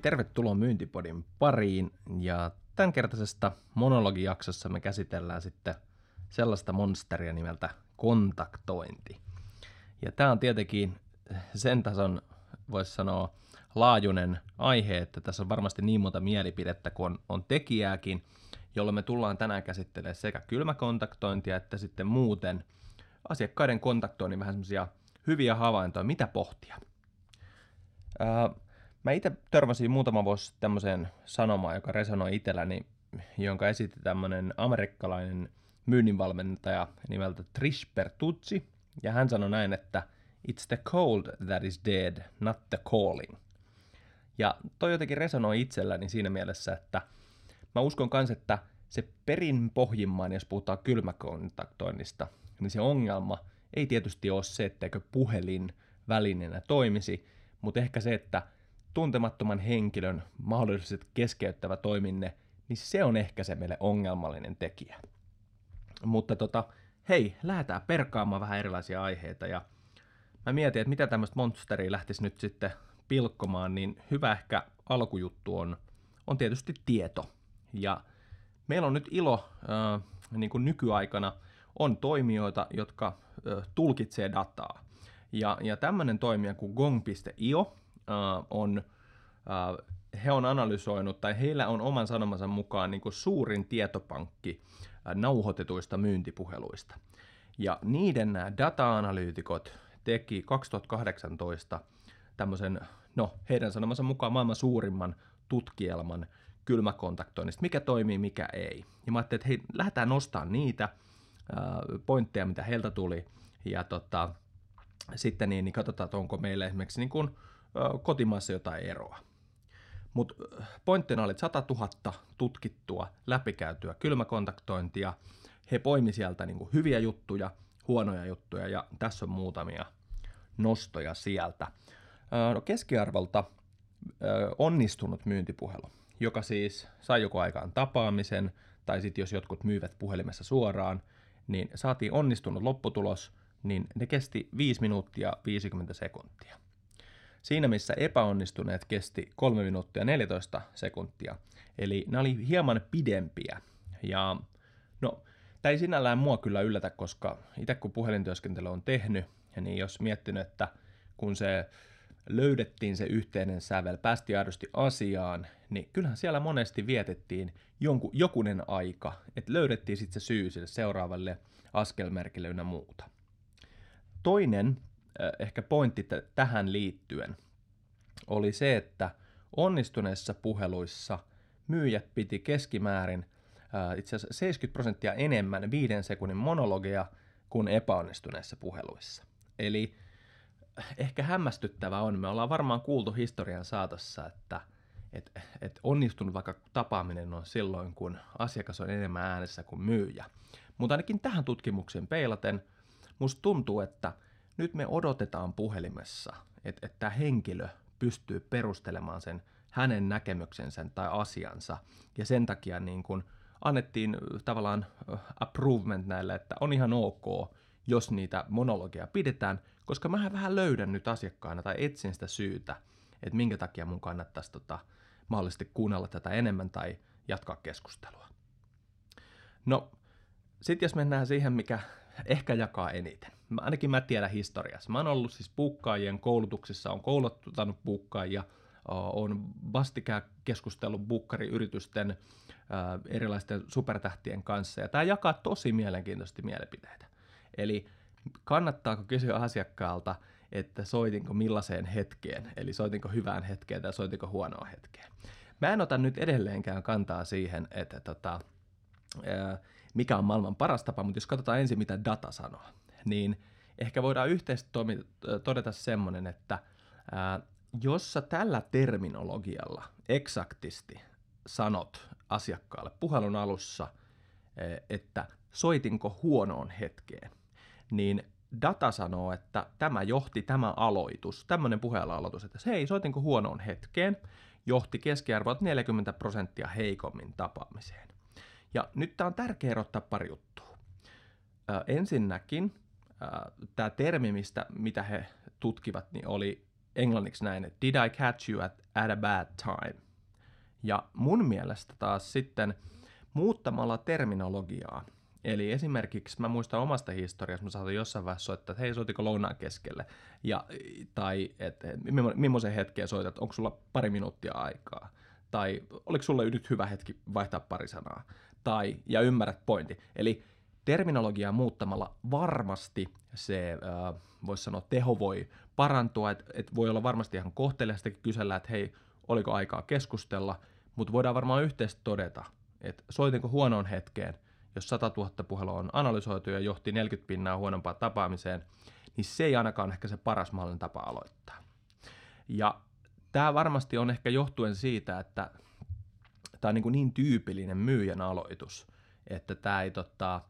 tervetuloa Myyntipodin pariin ja tämänkertaisesta monologijaksossa me käsitellään sitten sellaista monsteria nimeltä kontaktointi. Ja tämä on tietenkin sen tason, voisi sanoa, laajuinen aihe, että tässä on varmasti niin monta mielipidettä kuin on, on tekijääkin, jolloin me tullaan tänään käsittelemään sekä kylmäkontaktointia että sitten muuten asiakkaiden kontaktoinnin vähän semmoisia hyviä havaintoja, mitä pohtia. Ää, Mä itse törmäsin muutama vuosi tämmöiseen sanomaan, joka resonoi itselläni, jonka esitti tämmöinen amerikkalainen myynninvalmentaja nimeltä Trish Bertuzzi, ja hän sanoi näin, että It's the cold that is dead, not the calling. Ja toi jotenkin resonoi itselläni siinä mielessä, että mä uskon myös, että se perin pohjimmaan, jos puhutaan kylmäkontaktoinnista, niin se ongelma ei tietysti ole se, etteikö puhelin välineenä toimisi, mutta ehkä se, että tuntemattoman henkilön mahdolliset keskeyttävä toiminne, niin se on ehkä se meille ongelmallinen tekijä. Mutta tota, hei, lähdetään perkaamaan vähän erilaisia aiheita ja mä mietin, että mitä tämmöistä monsteria lähtisi nyt sitten pilkkomaan, niin hyvä ehkä alkujuttu on, on tietysti tieto. Ja meillä on nyt ilo, äh, niin kuin nykyaikana, on toimijoita, jotka äh, tulkitsee dataa. Ja, ja tämmöinen toimija kuin gong.io uh, on, uh, he on analysoinut, tai heillä on oman sanomansa mukaan niin kuin suurin tietopankki uh, nauhoitetuista myyntipuheluista. Ja niiden nämä data-analyytikot teki 2018 tämmöisen, no heidän sanomansa mukaan maailman suurimman tutkielman kylmäkontaktoinnista, mikä toimii, mikä ei. Ja mä ajattelin, että hei, lähdetään nostamaan niitä pointteja, mitä heiltä tuli, ja tota, sitten niin, niin katsotaan, että onko meillä esimerkiksi niin kuin, kotimaassa jotain eroa. Mutta pointtina oli 100 000 tutkittua, läpikäytyä kylmäkontaktointia. He poimi sieltä niin kuin hyviä juttuja, huonoja juttuja ja tässä on muutamia nostoja sieltä. No keskiarvolta onnistunut myyntipuhelu, joka siis sai joko aikaan tapaamisen, tai sitten jos jotkut myyvät puhelimessa suoraan, niin saatiin onnistunut lopputulos, niin ne kesti 5 minuuttia 50 sekuntia. Siinä missä epäonnistuneet kesti 3 minuuttia 14 sekuntia. Eli nämä oli hieman pidempiä. Ja no, tämä ei sinällään mua kyllä yllätä, koska itse kun puhelintyöskentely on tehnyt, niin jos miettinyt, että kun se löydettiin se yhteinen sävel, päästiin aidosti asiaan, niin kyllähän siellä monesti vietettiin jonkun, jokunen aika, että löydettiin sitten se syy sille seuraavalle askelmerkille ynnä muuta. Toinen ehkä pointti tähän liittyen oli se, että onnistuneissa puheluissa myyjät piti keskimäärin itse asiassa 70 prosenttia enemmän viiden sekunnin monologia kuin epäonnistuneissa puheluissa. Eli ehkä hämmästyttävä on, me ollaan varmaan kuultu historian saatossa, että et, et onnistunut vaikka tapaaminen on silloin, kun asiakas on enemmän äänessä kuin myyjä. Mutta ainakin tähän tutkimukseen peilaten, musta tuntuu, että – nyt me odotetaan puhelimessa, että, että tämä henkilö pystyy perustelemaan sen hänen näkemyksensä tai asiansa. Ja sen takia niin kun annettiin tavallaan approvement näille, että on ihan ok, jos niitä monologia pidetään, koska mä vähän löydän nyt asiakkaana tai etsin sitä syytä, että minkä takia mun kannattaisi tota, mahdollisesti kuunnella tätä enemmän tai jatkaa keskustelua. No, sitten jos mennään siihen, mikä ehkä jakaa eniten. Mä, ainakin mä tiedän historiassa. Mä oon ollut siis puukkaajien koulutuksissa, on kouluttanut puukkaajia, on vastikään keskustellut bukkariyritysten erilaisten supertähtien kanssa, ja tämä jakaa tosi mielenkiintoisesti mielipiteitä. Eli kannattaako kysyä asiakkaalta, että soitinko millaiseen hetkeen, eli soitinko hyvään hetkeen tai soitinko huonoon hetkeen. Mä en ota nyt edelleenkään kantaa siihen, että tota, mikä on maailman paras tapa, mutta jos katsotaan ensin, mitä data sanoo, niin ehkä voidaan yhteisesti todeta semmoinen, että ää, jos sä tällä terminologialla eksaktisti sanot asiakkaalle puhelun alussa, että soitinko huonoon hetkeen, niin data sanoo, että tämä johti tämä aloitus, tämmöinen puheella että hei, soitinko huonoon hetkeen, johti keskiarvoit 40 prosenttia heikommin tapaamiseen. Ja nyt tämä on tärkeä erottaa pari juttua. Ö, ensinnäkin tämä termi, mistä, mitä he tutkivat, niin oli englanniksi näin, että did I catch you at, at a bad time? Ja mun mielestä taas sitten muuttamalla terminologiaa, Eli esimerkiksi mä muistan omasta historiasta, mä saatoin jossain vaiheessa soittaa, että hei, soitiko lounaan keskelle? Ja, tai että millaisen hetken soitat, onko sulla pari minuuttia aikaa? Tai oliko sulla nyt hyvä hetki vaihtaa pari sanaa? Tai, ja ymmärrät pointti. Eli terminologiaa muuttamalla varmasti se, äh, voisi sanoa, teho voi parantua, että et voi olla varmasti ihan kohteliastakin kysellä, että hei, oliko aikaa keskustella, mutta voidaan varmaan yhteisesti todeta, että soitinko huonoon hetkeen – jos 100 000 puhelua on analysoitu ja johti 40 pinnaa huonompaan tapaamiseen, niin se ei ainakaan ehkä se paras mahdollinen tapa aloittaa. Ja tämä varmasti on ehkä johtuen siitä, että tämä on niin, niin tyypillinen myyjän aloitus, että tämä ei tota,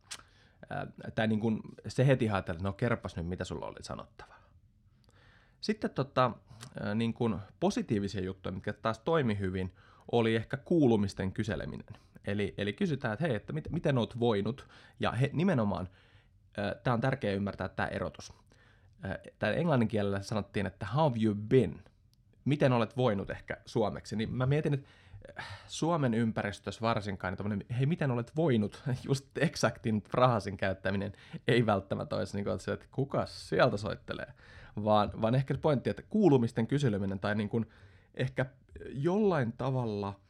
tämä niin kuin, se heti ajatella, että no kerpas nyt, mitä sulla oli sanottavaa. Sitten tota, niin kuin positiivisia juttuja, mitkä taas toimi hyvin, oli ehkä kuulumisten kyseleminen. Eli, eli kysytään, että hei, että mit, miten oot voinut, ja he, nimenomaan, äh, tämä on tärkeää ymmärtää tämä erotus. Äh, Tämä englannin kielellä sanottiin, että how have you been? Miten olet voinut ehkä suomeksi? Niin mä mietin, että Suomen ympäristössä varsinkaan, niin hei, miten olet voinut, just eksaktin fraasin käyttäminen ei välttämättä olisi niin kuin, että kuka sieltä soittelee, vaan, vaan ehkä se pointti, että kuulumisten kyseleminen tai niin kuin, ehkä jollain tavalla –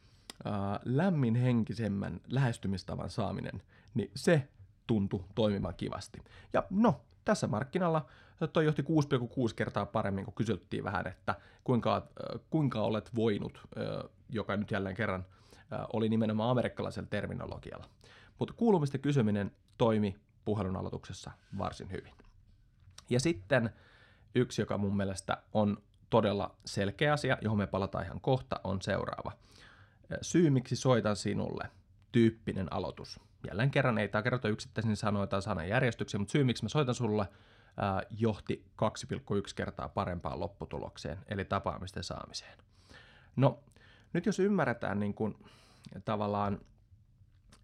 äh, lämminhenkisemmän lähestymistavan saaminen, niin se tuntui toimimaan kivasti. Ja no, tässä markkinalla toi johti 6,6 kertaa paremmin, kun kysyttiin vähän, että kuinka, äh, kuinka olet voinut, äh, joka nyt jälleen kerran äh, oli nimenomaan amerikkalaisella terminologialla. Mutta kuulumista kysyminen toimi puhelun aloituksessa varsin hyvin. Ja sitten yksi, joka mun mielestä on todella selkeä asia, johon me palataan ihan kohta, on seuraava – syy, miksi soitan sinulle, tyyppinen aloitus. Jälleen kerran ei tämä kerrota yksittäisin sanoja tai sanan järjestyksiä, mutta syy, miksi mä soitan sulle, johti 2,1 kertaa parempaan lopputulokseen, eli tapaamisten saamiseen. No, nyt jos ymmärretään niin kuin, tavallaan,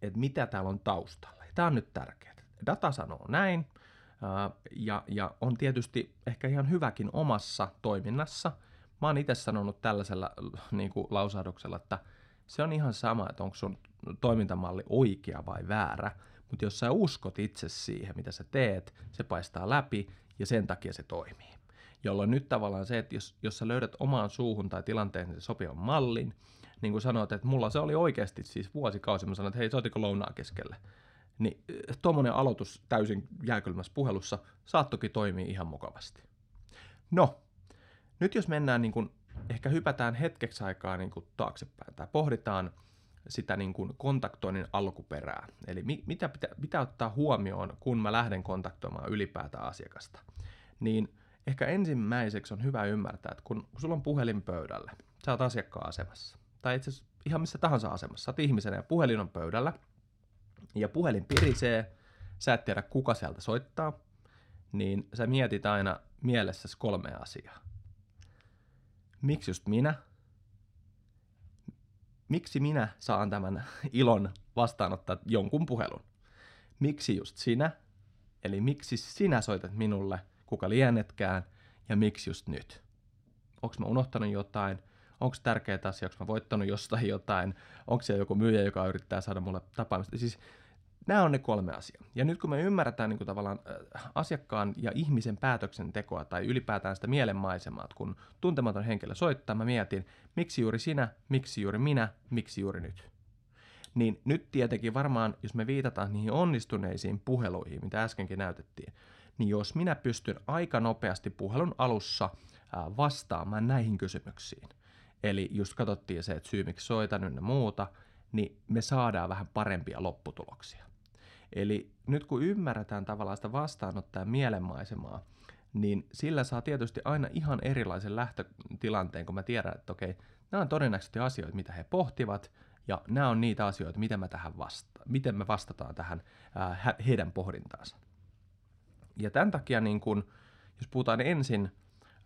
että mitä täällä on taustalla, tämä on nyt tärkeää. Data sanoo näin, ja, ja on tietysti ehkä ihan hyväkin omassa toiminnassa. Mä oon itse sanonut tällaisella niin kuin lausahduksella, että – se on ihan sama, että onko sun toimintamalli oikea vai väärä, mutta jos sä uskot itse siihen, mitä sä teet, se paistaa läpi ja sen takia se toimii. Jolloin nyt tavallaan se, että jos, jos sä löydät omaan suuhun tai tilanteeseen sopivan mallin, niin kuin sanoit, että mulla se oli oikeasti siis vuosikausi, mä sanoin, että hei, soitiko lounaa keskelle, niin eh, tuommoinen aloitus täysin jääkylmässä puhelussa saattokin toimii ihan mukavasti. No, nyt jos mennään niin kuin ehkä hypätään hetkeksi aikaa niin kuin taaksepäin tai pohditaan sitä niin kuin kontaktoinnin alkuperää. Eli mi- mitä pitää, pitää ottaa huomioon, kun mä lähden kontaktoimaan ylipäätään asiakasta. Niin ehkä ensimmäiseksi on hyvä ymmärtää, että kun sulla on puhelin pöydällä, sä oot asiakkaan asemassa, tai itse asiassa ihan missä tahansa asemassa, sä oot ihmisenä ja puhelin on pöydällä, ja puhelin pirisee, sä et tiedä kuka sieltä soittaa, niin sä mietit aina mielessäsi kolme asiaa miksi just minä? Miksi minä saan tämän ilon vastaanottaa jonkun puhelun? Miksi just sinä? Eli miksi sinä soitat minulle, kuka lienetkään, ja miksi just nyt? Onko mä unohtanut jotain? Onko tärkeä asia, onko mä voittanut jostain jotain? Onko siellä joku myyjä, joka yrittää saada mulle tapaamista? Siis Nämä on ne kolme asiaa. Ja nyt kun me ymmärretään niin kuin tavallaan asiakkaan ja ihmisen päätöksentekoa tai ylipäätään sitä mielenmaisemaa, kun tuntematon henkilö soittaa, mä mietin, miksi juuri sinä, miksi juuri minä, miksi juuri nyt. Niin nyt tietenkin varmaan, jos me viitataan niihin onnistuneisiin puheluihin, mitä äskenkin näytettiin, niin jos minä pystyn aika nopeasti puhelun alussa vastaamaan näihin kysymyksiin, eli just katsottiin se, että syy miksi soitan ynnä muuta, niin me saadaan vähän parempia lopputuloksia. Eli nyt kun ymmärretään tavallaan sitä vastaanottaa mielenmaisemaa, niin sillä saa tietysti aina ihan erilaisen lähtötilanteen, kun mä tiedän, että okei, nämä on todennäköisesti asioita, mitä he pohtivat, ja nämä on niitä asioita, miten, mä tähän vasta- miten me vastataan tähän ää, heidän pohdintaansa. Ja tämän takia, niin kun, jos puhutaan ensin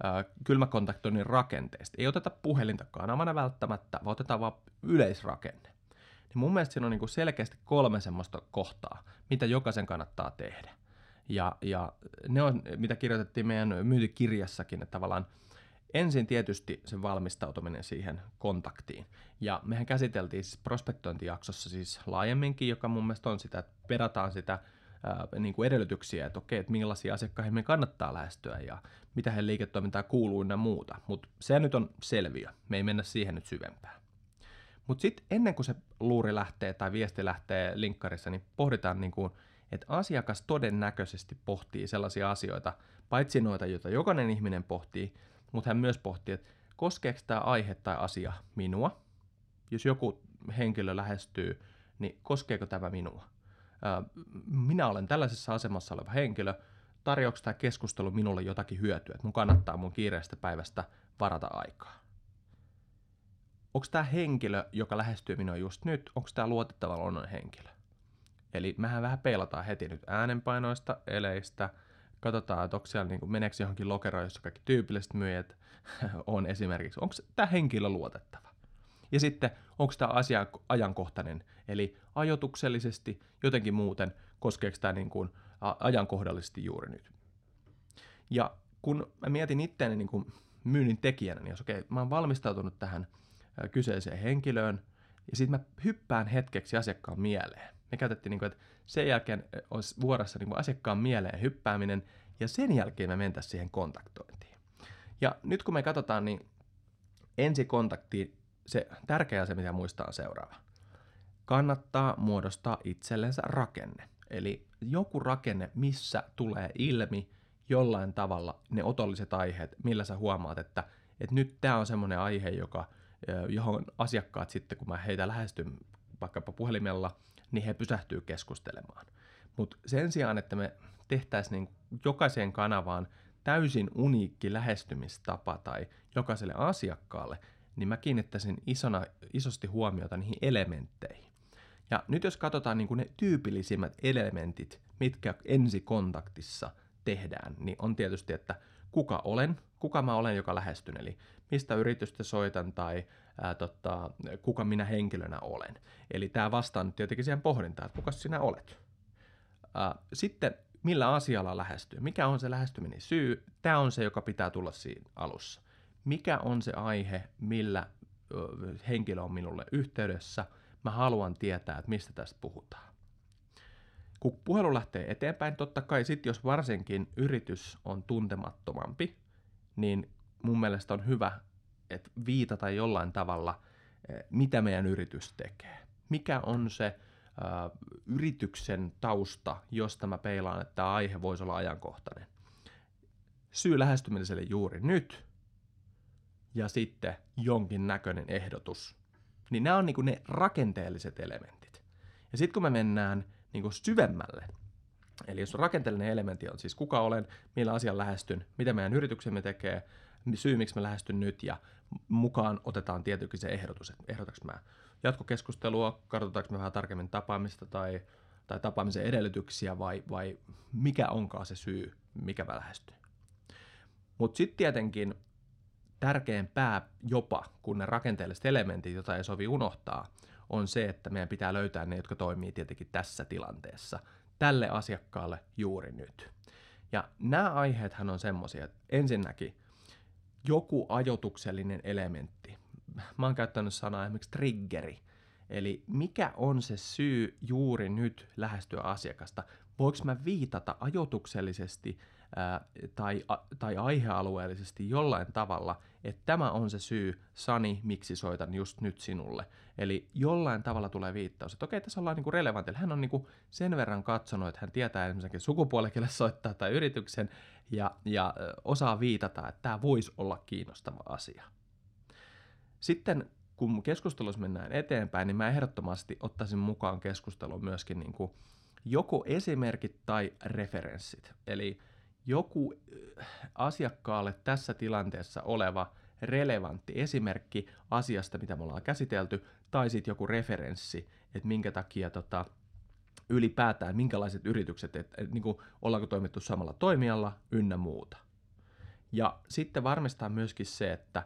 ää, kylmäkontaktoinnin rakenteesta, ei oteta puhelinta kanavana välttämättä, vaan otetaan vaan yleisrakenne niin mun mielestä siinä on niin selkeästi kolme semmoista kohtaa, mitä jokaisen kannattaa tehdä. Ja, ja ne on, mitä kirjoitettiin meidän myyntikirjassakin, että tavallaan ensin tietysti se valmistautuminen siihen kontaktiin. Ja mehän käsiteltiin siis prospektointijaksossa siis laajemminkin, joka mun mielestä on sitä, että perataan sitä ää, niin kuin edellytyksiä, että okei, että millaisia asiakkaita me kannattaa lähestyä ja mitä he liiketoimintaa kuuluu ja muuta. Mutta se nyt on selviö, me ei mennä siihen nyt syvempään. Mutta sitten ennen kuin se luuri lähtee tai viesti lähtee linkkarissa, niin pohditaan, niin kuin, että asiakas todennäköisesti pohtii sellaisia asioita, paitsi noita, joita jokainen ihminen pohtii, mutta hän myös pohtii, että koskeeko tämä aihe tai asia minua. Jos joku henkilö lähestyy, niin koskeeko tämä minua? Minä olen tällaisessa asemassa oleva henkilö, tarjoako tämä keskustelu minulle jotakin hyötyä, että mun kannattaa mun kiireestä päivästä varata aikaa onko tämä henkilö, joka lähestyy minua just nyt, onko tämä luotettava luonnon henkilö? Eli mehän vähän peilataan heti nyt äänenpainoista, eleistä, katsotaan, että onko siellä niin meneekö johonkin lokeroon, jossa kaikki tyypilliset myyjät on esimerkiksi, onko tämä henkilö luotettava? Ja sitten, onko tämä asia ajankohtainen, eli ajotuksellisesti, jotenkin muuten, koskeeko tämä niin kuin, ajankohdallisesti juuri nyt. Ja kun mä mietin itseäni niin kuin myynnin tekijänä, niin jos okei, okay, mä oon valmistautunut tähän – kyseiseen henkilöön, ja sitten mä hyppään hetkeksi asiakkaan mieleen. Me käytettiin, niin kuin, että sen jälkeen olisi vuorossa niin kuin asiakkaan mieleen hyppääminen, ja sen jälkeen me mentäisiin siihen kontaktointiin. Ja nyt kun me katsotaan, niin ensi kontaktiin se tärkeä asia, mitä muistaa on seuraava. Kannattaa muodostaa itsellensä rakenne. Eli joku rakenne, missä tulee ilmi jollain tavalla ne otolliset aiheet, millä sä huomaat, että, että nyt tämä on semmoinen aihe, joka – johon asiakkaat sitten, kun mä heitä lähestyn vaikkapa puhelimella, niin he pysähtyy keskustelemaan. Mutta sen sijaan, että me tehtäisiin niin jokaiseen kanavaan täysin uniikki lähestymistapa tai jokaiselle asiakkaalle, niin mä kiinnittäisin isona, isosti huomiota niihin elementteihin. Ja nyt jos katsotaan niin ne tyypillisimmät elementit, mitkä ensikontaktissa tehdään, niin on tietysti, että kuka olen, kuka mä olen, joka lähestyn, eli mistä yritystä soitan tai ää, tota, kuka minä henkilönä olen. Eli tämä vastaa nyt tietenkin siihen pohdintaan, että kuka sinä olet. Ää, sitten millä asialla lähestyy, mikä on se lähestyminen syy, tämä on se, joka pitää tulla siinä alussa. Mikä on se aihe, millä ö, henkilö on minulle yhteydessä, mä haluan tietää, että mistä tästä puhutaan. Kun puhelu lähtee eteenpäin, totta kai sitten jos varsinkin yritys on tuntemattomampi, niin mun mielestä on hyvä, että viitata jollain tavalla, eh, mitä meidän yritys tekee. Mikä on se uh, yrityksen tausta, josta mä peilaan, että tämä aihe voisi olla ajankohtainen. Syy lähestymiselle juuri nyt ja sitten jonkin näköinen ehdotus. Niin nämä on niin ne rakenteelliset elementit. Ja sitten kun me mennään niin syvemmälle. Eli jos rakenteellinen elementti on siis kuka olen, millä asian lähestyn, mitä meidän yrityksemme tekee, syy miksi mä lähestyn nyt ja mukaan otetaan tietenkin se ehdotus, että ehdotaks mä jatkokeskustelua, katsotaanko me vähän tarkemmin tapaamista tai, tai tapaamisen edellytyksiä vai, vai mikä onkaan se syy, mikä mä lähestyn. Mutta sitten tietenkin tärkein pää jopa, kun ne rakenteelliset elementit, joita ei sovi unohtaa, on se, että meidän pitää löytää ne, jotka toimii tietenkin tässä tilanteessa, tälle asiakkaalle juuri nyt. Ja nämä aiheethan on semmoisia, että ensinnäkin joku ajotuksellinen elementti. Mä oon käyttänyt sanaa esimerkiksi triggeri. Eli mikä on se syy juuri nyt lähestyä asiakasta? Voinko mä viitata ajotuksellisesti ää, tai, a, tai aihealueellisesti jollain tavalla, että tämä on se syy, Sani, miksi soitan just nyt sinulle. Eli jollain tavalla tulee viittaus, että okei, tässä ollaan niinku relevantilla. Hän on niinku sen verran katsonut, että hän tietää esimerkiksi sukupuolikelle soittaa tai yrityksen ja, ja osaa viitata, että tämä voisi olla kiinnostava asia. Sitten kun keskustelussa mennään eteenpäin, niin mä ehdottomasti ottaisin mukaan keskusteluun myöskin niin kuin joko esimerkit tai referenssit. Eli joku äh, asiakkaalle tässä tilanteessa oleva relevantti esimerkki asiasta, mitä me ollaan käsitelty, tai sitten joku referenssi, että minkä takia tota, ylipäätään, minkälaiset yritykset, että et, niin kuin, ollaanko toimittu samalla toimijalla ynnä muuta. Ja sitten varmistaa myöskin se, että,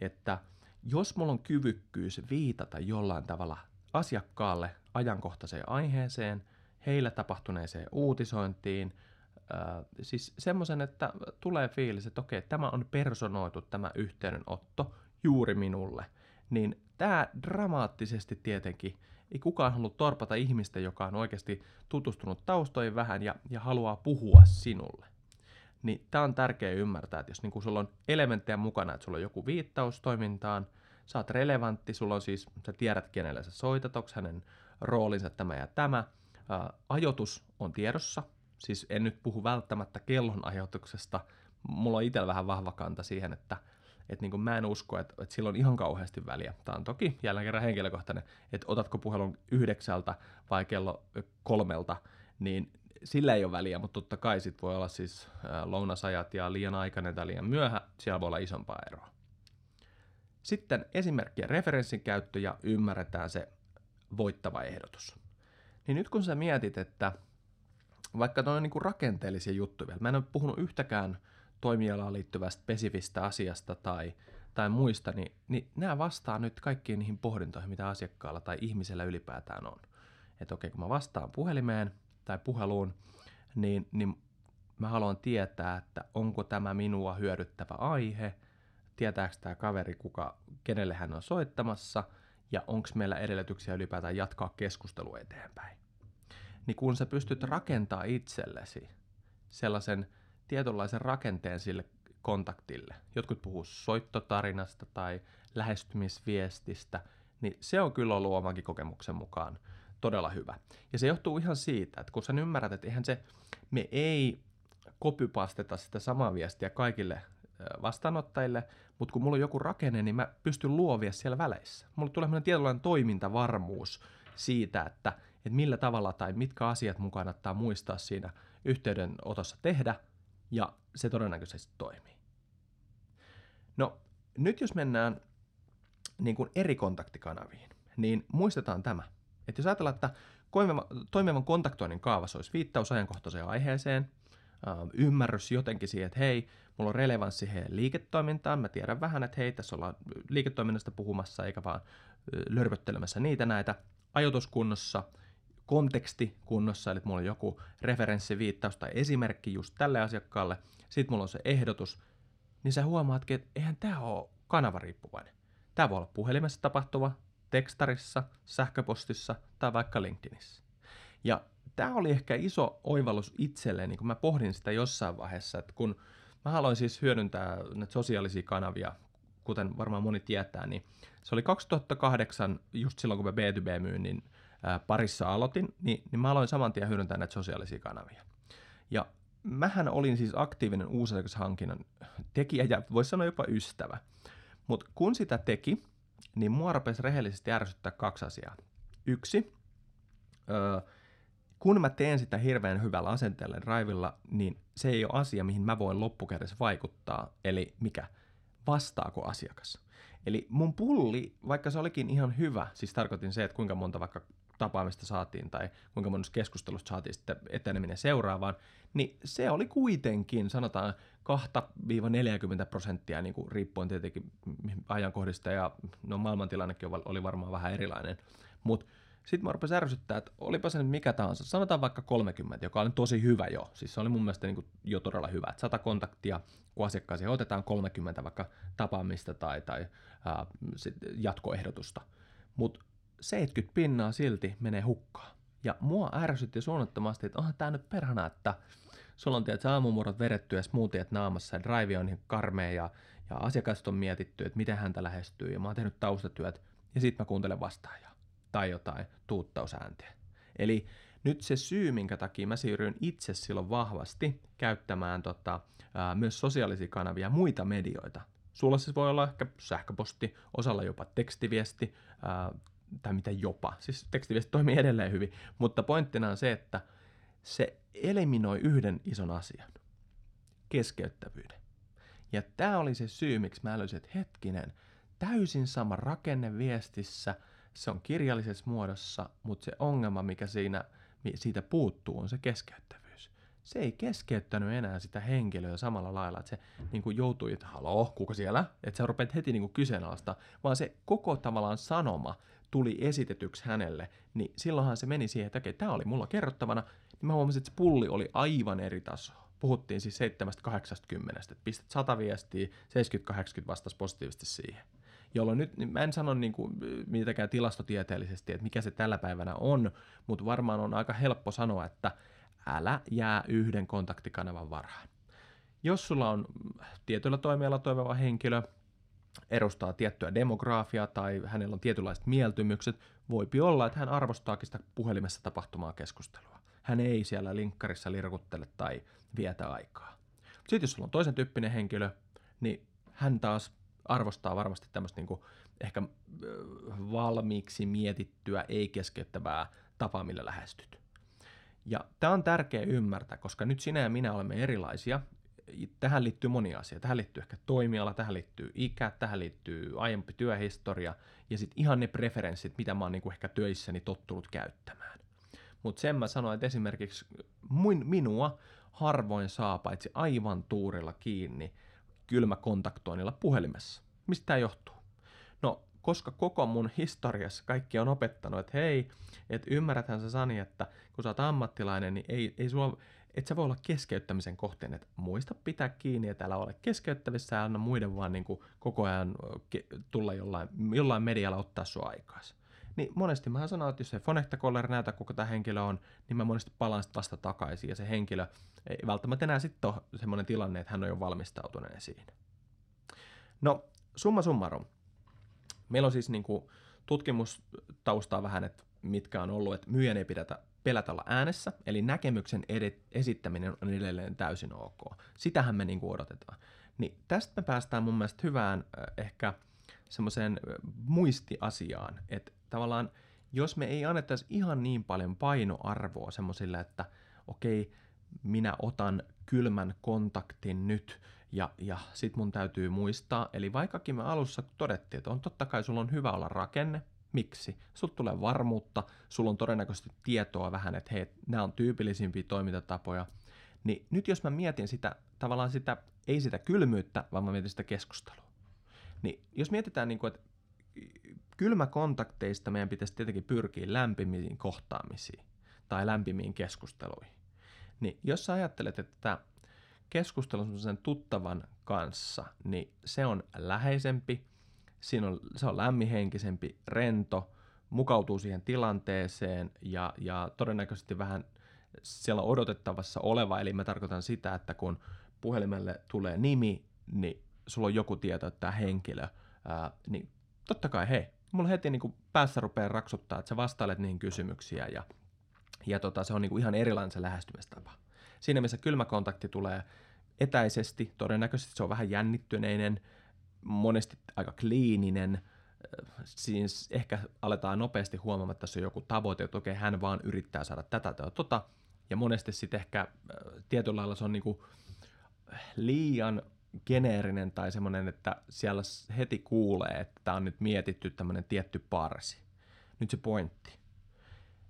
että jos mulla on kyvykkyys viitata jollain tavalla asiakkaalle ajankohtaiseen aiheeseen, heillä tapahtuneeseen uutisointiin, Äh, siis semmoisen, että tulee fiilis, että okei, tämä on personoitu tämä yhteydenotto juuri minulle. Niin tämä dramaattisesti tietenkin, ei kukaan halua torpata ihmistä, joka on oikeasti tutustunut taustoihin vähän ja, ja haluaa puhua sinulle. Niin tämä on tärkeää ymmärtää, että jos niin sulla on elementtejä mukana, että sulla on joku viittaus toimintaan, sä oot relevantti, sulla on siis, sä tiedät kenelle sä soitat, onko hänen roolinsa tämä ja tämä, ää, ajoitus on tiedossa, siis en nyt puhu välttämättä kellon ajoituksesta, mulla on itsellä vähän vahva kanta siihen, että et niin mä en usko, että, että sillä on ihan kauheasti väliä. Tämä on toki jälleen kerran henkilökohtainen, että otatko puhelun yhdeksältä vai kello kolmelta, niin sillä ei ole väliä, mutta totta kai sit voi olla siis lounasajat ja liian aikainen tai liian myöhä, siellä voi olla isompaa eroa. Sitten esimerkki ja referenssin käyttö ja ymmärretään se voittava ehdotus. Niin nyt kun sä mietit, että vaikka toi on niin rakenteellisia juttuja vielä, mä en ole puhunut yhtäkään toimialaan liittyvästä spesifistä asiasta tai, tai muista, niin, niin nämä vastaa nyt kaikkiin niihin pohdintoihin, mitä asiakkaalla tai ihmisellä ylipäätään on. Että okei, kun mä vastaan puhelimeen tai puheluun, niin, niin mä haluan tietää, että onko tämä minua hyödyttävä aihe, tietääkö tämä kaveri, kuka, kenelle hän on soittamassa, ja onko meillä edellytyksiä ylipäätään jatkaa keskustelua eteenpäin. Niin kun sä pystyt rakentaa itsellesi sellaisen tietynlaisen rakenteen sille kontaktille, jotkut puhuu soittotarinasta tai lähestymisviestistä, niin se on kyllä ollut omankin kokemuksen mukaan todella hyvä. Ja se johtuu ihan siitä, että kun sä ymmärrät, että eihän se, me ei kopypasteta sitä samaa viestiä kaikille vastaanottajille, mutta kun mulla on joku rakenne, niin mä pystyn luovia siellä väleissä. Mulla tulee tietynlainen toimintavarmuus siitä, että, että millä tavalla tai mitkä asiat mukaan kannattaa muistaa siinä yhteydenotossa tehdä, ja se todennäköisesti toimii. No, nyt jos mennään niin kuin eri kontaktikanaviin, niin muistetaan tämä. Että jos ajatellaan, että toimivan kontaktoinnin kaavassa olisi viittaus ajankohtaiseen aiheeseen, ymmärrys jotenkin siihen, että hei, mulla on relevanssi heidän liiketoimintaan, mä tiedän vähän, että hei, tässä ollaan liiketoiminnasta puhumassa, eikä vaan lörvöttelemässä niitä näitä, ajoituskunnossa, konteksti kunnossa, eli mulla on joku referenssiviittaus tai esimerkki just tälle asiakkaalle, sitten mulla on se ehdotus, niin sä huomaatkin, että eihän tämä ole kanavariippuvainen. Tämä voi olla puhelimessa tapahtuva, tekstarissa, sähköpostissa tai vaikka LinkedInissä. Ja tämä oli ehkä iso oivallus itselleni, kun mä pohdin sitä jossain vaiheessa, että kun mä haluan siis hyödyntää näitä sosiaalisia kanavia, kuten varmaan moni tietää, niin se oli 2008, just silloin kun mä B2B-myynnin parissa aloitin, niin, niin mä aloin saman tien hyödyntää näitä sosiaalisia kanavia. Ja mähän olin siis aktiivinen uusasiakashankinnan tekijä ja voisi sanoa jopa ystävä. Mutta kun sitä teki, niin mua rupesi rehellisesti ärsyttää kaksi asiaa. Yksi, öö, kun mä teen sitä hirveän hyvällä asenteella raivilla, niin se ei ole asia, mihin mä voin loppukädessä vaikuttaa, eli mikä, vastaako asiakas. Eli mun pulli, vaikka se olikin ihan hyvä, siis tarkoitin se, että kuinka monta vaikka tapaamista saatiin tai kuinka monesta keskustelusta saatiin sitten eteneminen seuraavaan, niin se oli kuitenkin, sanotaan 2-40 prosenttia, niin kuin riippuen tietenkin ajankohdista ja no maailmantilannekin oli varmaan vähän erilainen, mutta sitten mä rupesin ärsyttää, että olipa se nyt mikä tahansa, sanotaan vaikka 30, joka oli tosi hyvä jo, siis se oli mun mielestä niin kuin jo todella hyvä, että 100 kontaktia, kun asiakkaisiin otetaan 30 vaikka tapaamista tai, tai ää, sit jatkoehdotusta, mutta 70 pinnaa silti menee hukkaan. Ja mua ärsytti suunnattomasti, että onhan tää nyt perhana, että sulla on tietysti aamumurot vedetty ja smoothiet naamassa ja drive on niin karmea ja, ja asiakasta on mietitty, että miten häntä lähestyy ja mä oon tehnyt taustatyöt ja sitten mä kuuntelen vastaajaa tai jotain tuuttausääntiä. Eli nyt se syy, minkä takia mä siirryin itse silloin vahvasti käyttämään tota, ää, myös sosiaalisia kanavia ja muita medioita. Sulla siis voi olla ehkä sähköposti, osalla jopa tekstiviesti, ää, tai mitä jopa. Siis tekstiviesti toimii edelleen hyvin, mutta pointtina on se, että se eliminoi yhden ison asian, keskeyttävyyden. Ja tämä oli se syy, miksi mä löysin, että hetkinen, täysin sama rakenne viestissä, se on kirjallisessa muodossa, mutta se ongelma, mikä siinä, siitä puuttuu, on se keskeyttävyys. Se ei keskeyttänyt enää sitä henkilöä samalla lailla, että se niin kuin joutui, että haloo, kuka siellä, että sä rupeat heti niin kuin kyseenalaista, vaan se koko tavallaan sanoma tuli esitetyksi hänelle, niin silloinhan se meni siihen, että okei, tämä oli mulla kerrottavana, niin mä huomasin, että se pulli oli aivan eri taso. Puhuttiin siis 7-80, että pistät 100 viestiä, 70-80 vastasi positiivisesti siihen. Jolloin nyt, niin mä en sano niin kuin, mitenkään tilastotieteellisesti, että mikä se tällä päivänä on, mutta varmaan on aika helppo sanoa, että älä jää yhden kontaktikanavan varhaan. Jos sulla on tietyllä toimialalla toimiva henkilö, edustaa tiettyä demografiaa tai hänellä on tietynlaiset mieltymykset, voipi olla, että hän arvostaakin sitä puhelimessa tapahtumaa keskustelua. Hän ei siellä linkkarissa lirkuttele tai vietä aikaa. Sitten jos sulla on toisen tyyppinen henkilö, niin hän taas arvostaa varmasti tämmöistä niin ehkä valmiiksi mietittyä, ei keskeyttävää tapaa, millä lähestyt. Ja tämä on tärkeä ymmärtää, koska nyt sinä ja minä olemme erilaisia. Tähän liittyy moni asia. Tähän liittyy ehkä toimiala, tähän liittyy ikä, tähän liittyy aiempi työhistoria ja sitten ihan ne preferenssit, mitä mä oon niinku ehkä töissäni tottunut käyttämään. Mutta sen mä sanoin, että esimerkiksi minua harvoin saa paitsi aivan tuurilla kiinni kylmäkontaktoinnilla puhelimessa. Mistä tämä johtuu? No, koska koko mun historiassa kaikki on opettanut, että hei, että ymmärräthän sä Sani, että kun sä oot ammattilainen, niin ei, ei sulla, et sä voi olla keskeyttämisen kohteen, että muista pitää kiinni, että älä ole keskeyttävissä ja anna muiden vaan niin kuin koko ajan tulla jollain, jollain medialla ottaa sua aikaisi. Niin monesti mä sanon, että jos se fonehtakoller näytä, kuka tämä henkilö on, niin mä monesti palaan sitten vasta takaisin ja se henkilö ei välttämättä enää sitten ole semmoinen tilanne, että hän on jo valmistautuneen siinä. No, summa summarum. Meillä on siis niin kuin tutkimustaustaa vähän, että mitkä on ollut, että myyjän ei pidetä pelätä olla äänessä, eli näkemyksen edet, esittäminen on edelleen täysin ok. Sitähän me niin kuin odotetaan. Niin tästä me päästään mun mielestä hyvään ehkä semmoiseen muistiasiaan, että tavallaan jos me ei annettaisi ihan niin paljon painoarvoa semmoisille, että okei, minä otan kylmän kontaktin nyt ja, ja sit mun täytyy muistaa, eli vaikkakin me alussa todettiin, että on totta kai sulla on hyvä olla rakenne, Miksi? Sulla tulee varmuutta, sulla on todennäköisesti tietoa vähän, että hei, nämä on tyypillisimpiä toimintatapoja. Niin nyt jos mä mietin sitä, tavallaan sitä, ei sitä kylmyyttä, vaan mä mietin sitä keskustelua. Niin jos mietitään, niin kuin, että kylmäkontakteista meidän pitäisi tietenkin pyrkiä lämpimiin kohtaamisiin tai lämpimiin keskusteluihin. Niin jos sä ajattelet, että keskustelu sen tuttavan kanssa, niin se on läheisempi, siinä on, se on lämmihenkisempi, rento, mukautuu siihen tilanteeseen ja, ja todennäköisesti vähän siellä odotettavassa oleva, eli mä tarkoitan sitä, että kun puhelimelle tulee nimi, niin sulla on joku tieto, että tämä henkilö, ää, niin totta kai hei, mulla heti niin kuin päässä rupeaa raksuttaa, että sä vastailet niihin kysymyksiä ja, ja tota, se on niin kuin ihan erilainen se lähestymistapa. Siinä missä kylmäkontakti tulee etäisesti, todennäköisesti se on vähän jännittyneinen, monesti aika kliininen, siis ehkä aletaan nopeasti huomaamaan, että tässä on joku tavoite, että okei, hän vaan yrittää saada tätä tai tota, ja monesti sitten ehkä tietyllä lailla se on niinku liian geneerinen tai semmoinen, että siellä heti kuulee, että tämä on nyt mietitty tämmöinen tietty parsi. Nyt se pointti.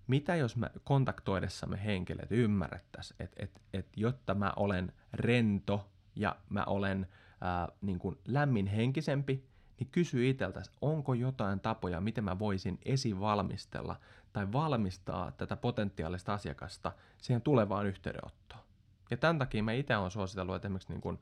Mitä jos me kontaktoidessamme henkilöt ymmärrettäisiin, että, että, että jotta mä olen rento ja mä olen ää, niin kuin lämminhenkisempi, niin kysy itseltäsi, onko jotain tapoja, miten mä voisin esivalmistella tai valmistaa tätä potentiaalista asiakasta siihen tulevaan yhteydenottoon. Ja tämän takia mä itse olen suositellut, että esimerkiksi niin kuin,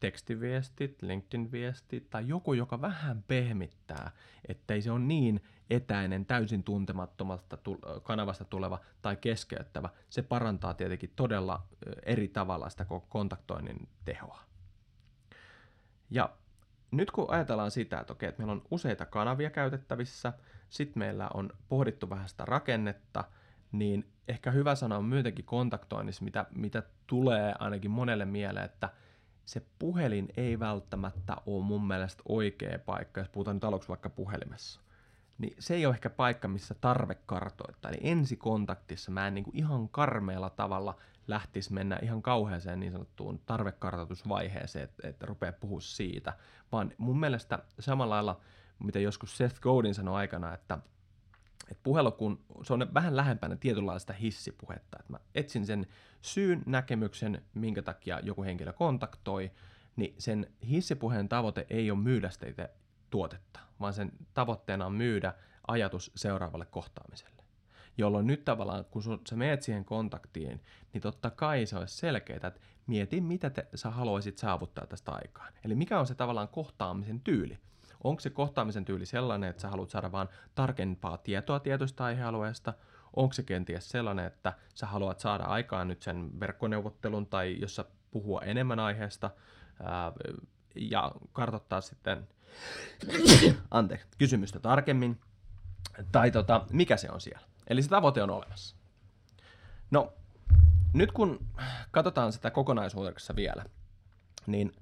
tekstiviestit, LinkedIn-viestit tai joku, joka vähän pehmittää, ettei se ole niin etäinen, täysin tuntemattomasta kanavasta tuleva tai keskeyttävä. Se parantaa tietenkin todella eri tavalla sitä kontaktoinnin tehoa. Ja nyt kun ajatellaan sitä, että, okei, että meillä on useita kanavia käytettävissä, sitten meillä on pohdittu vähän sitä rakennetta, niin ehkä hyvä sanoa on myötenkin kontaktoinnissa, mitä, mitä tulee ainakin monelle mieleen, että se puhelin ei välttämättä ole mun mielestä oikea paikka, jos puhutaan nyt aluksi vaikka puhelimessa. Niin se ei ole ehkä paikka, missä tarve kartoittaa. Eli ensikontaktissa mä en niin kuin ihan karmeella tavalla lähtisi mennä ihan kauheeseen niin sanottuun tarvekartoitusvaiheeseen, että, että rupeaa puhua siitä, vaan mun mielestä samalla lailla, mitä joskus Seth Godin sanoi aikana, että, että puhelu, kun se on vähän lähempänä tietynlaista hissipuhetta, että mä etsin sen syyn, näkemyksen, minkä takia joku henkilö kontaktoi, niin sen hissipuheen tavoite ei ole myydä sitä tuotetta, vaan sen tavoitteena on myydä ajatus seuraavalle kohtaamiselle. Jolloin nyt tavallaan, kun sä meet siihen kontaktiin, niin totta kai se olisi selkeää, että mieti, mitä te, sä haluaisit saavuttaa tästä aikaan. Eli mikä on se tavallaan kohtaamisen tyyli. Onko se kohtaamisen tyyli sellainen, että sä haluat saada vaan tarkempaa tietoa tietystä aihealueesta? Onko se kenties sellainen, että sä haluat saada aikaan nyt sen verkkoneuvottelun tai jossa puhua enemmän aiheesta ää, ja kartoittaa sitten anteeksi, kysymystä tarkemmin? Tai tota, mikä se on siellä? Eli se tavoite on olemassa. No, nyt kun katsotaan sitä kokonaisuudessa vielä, niin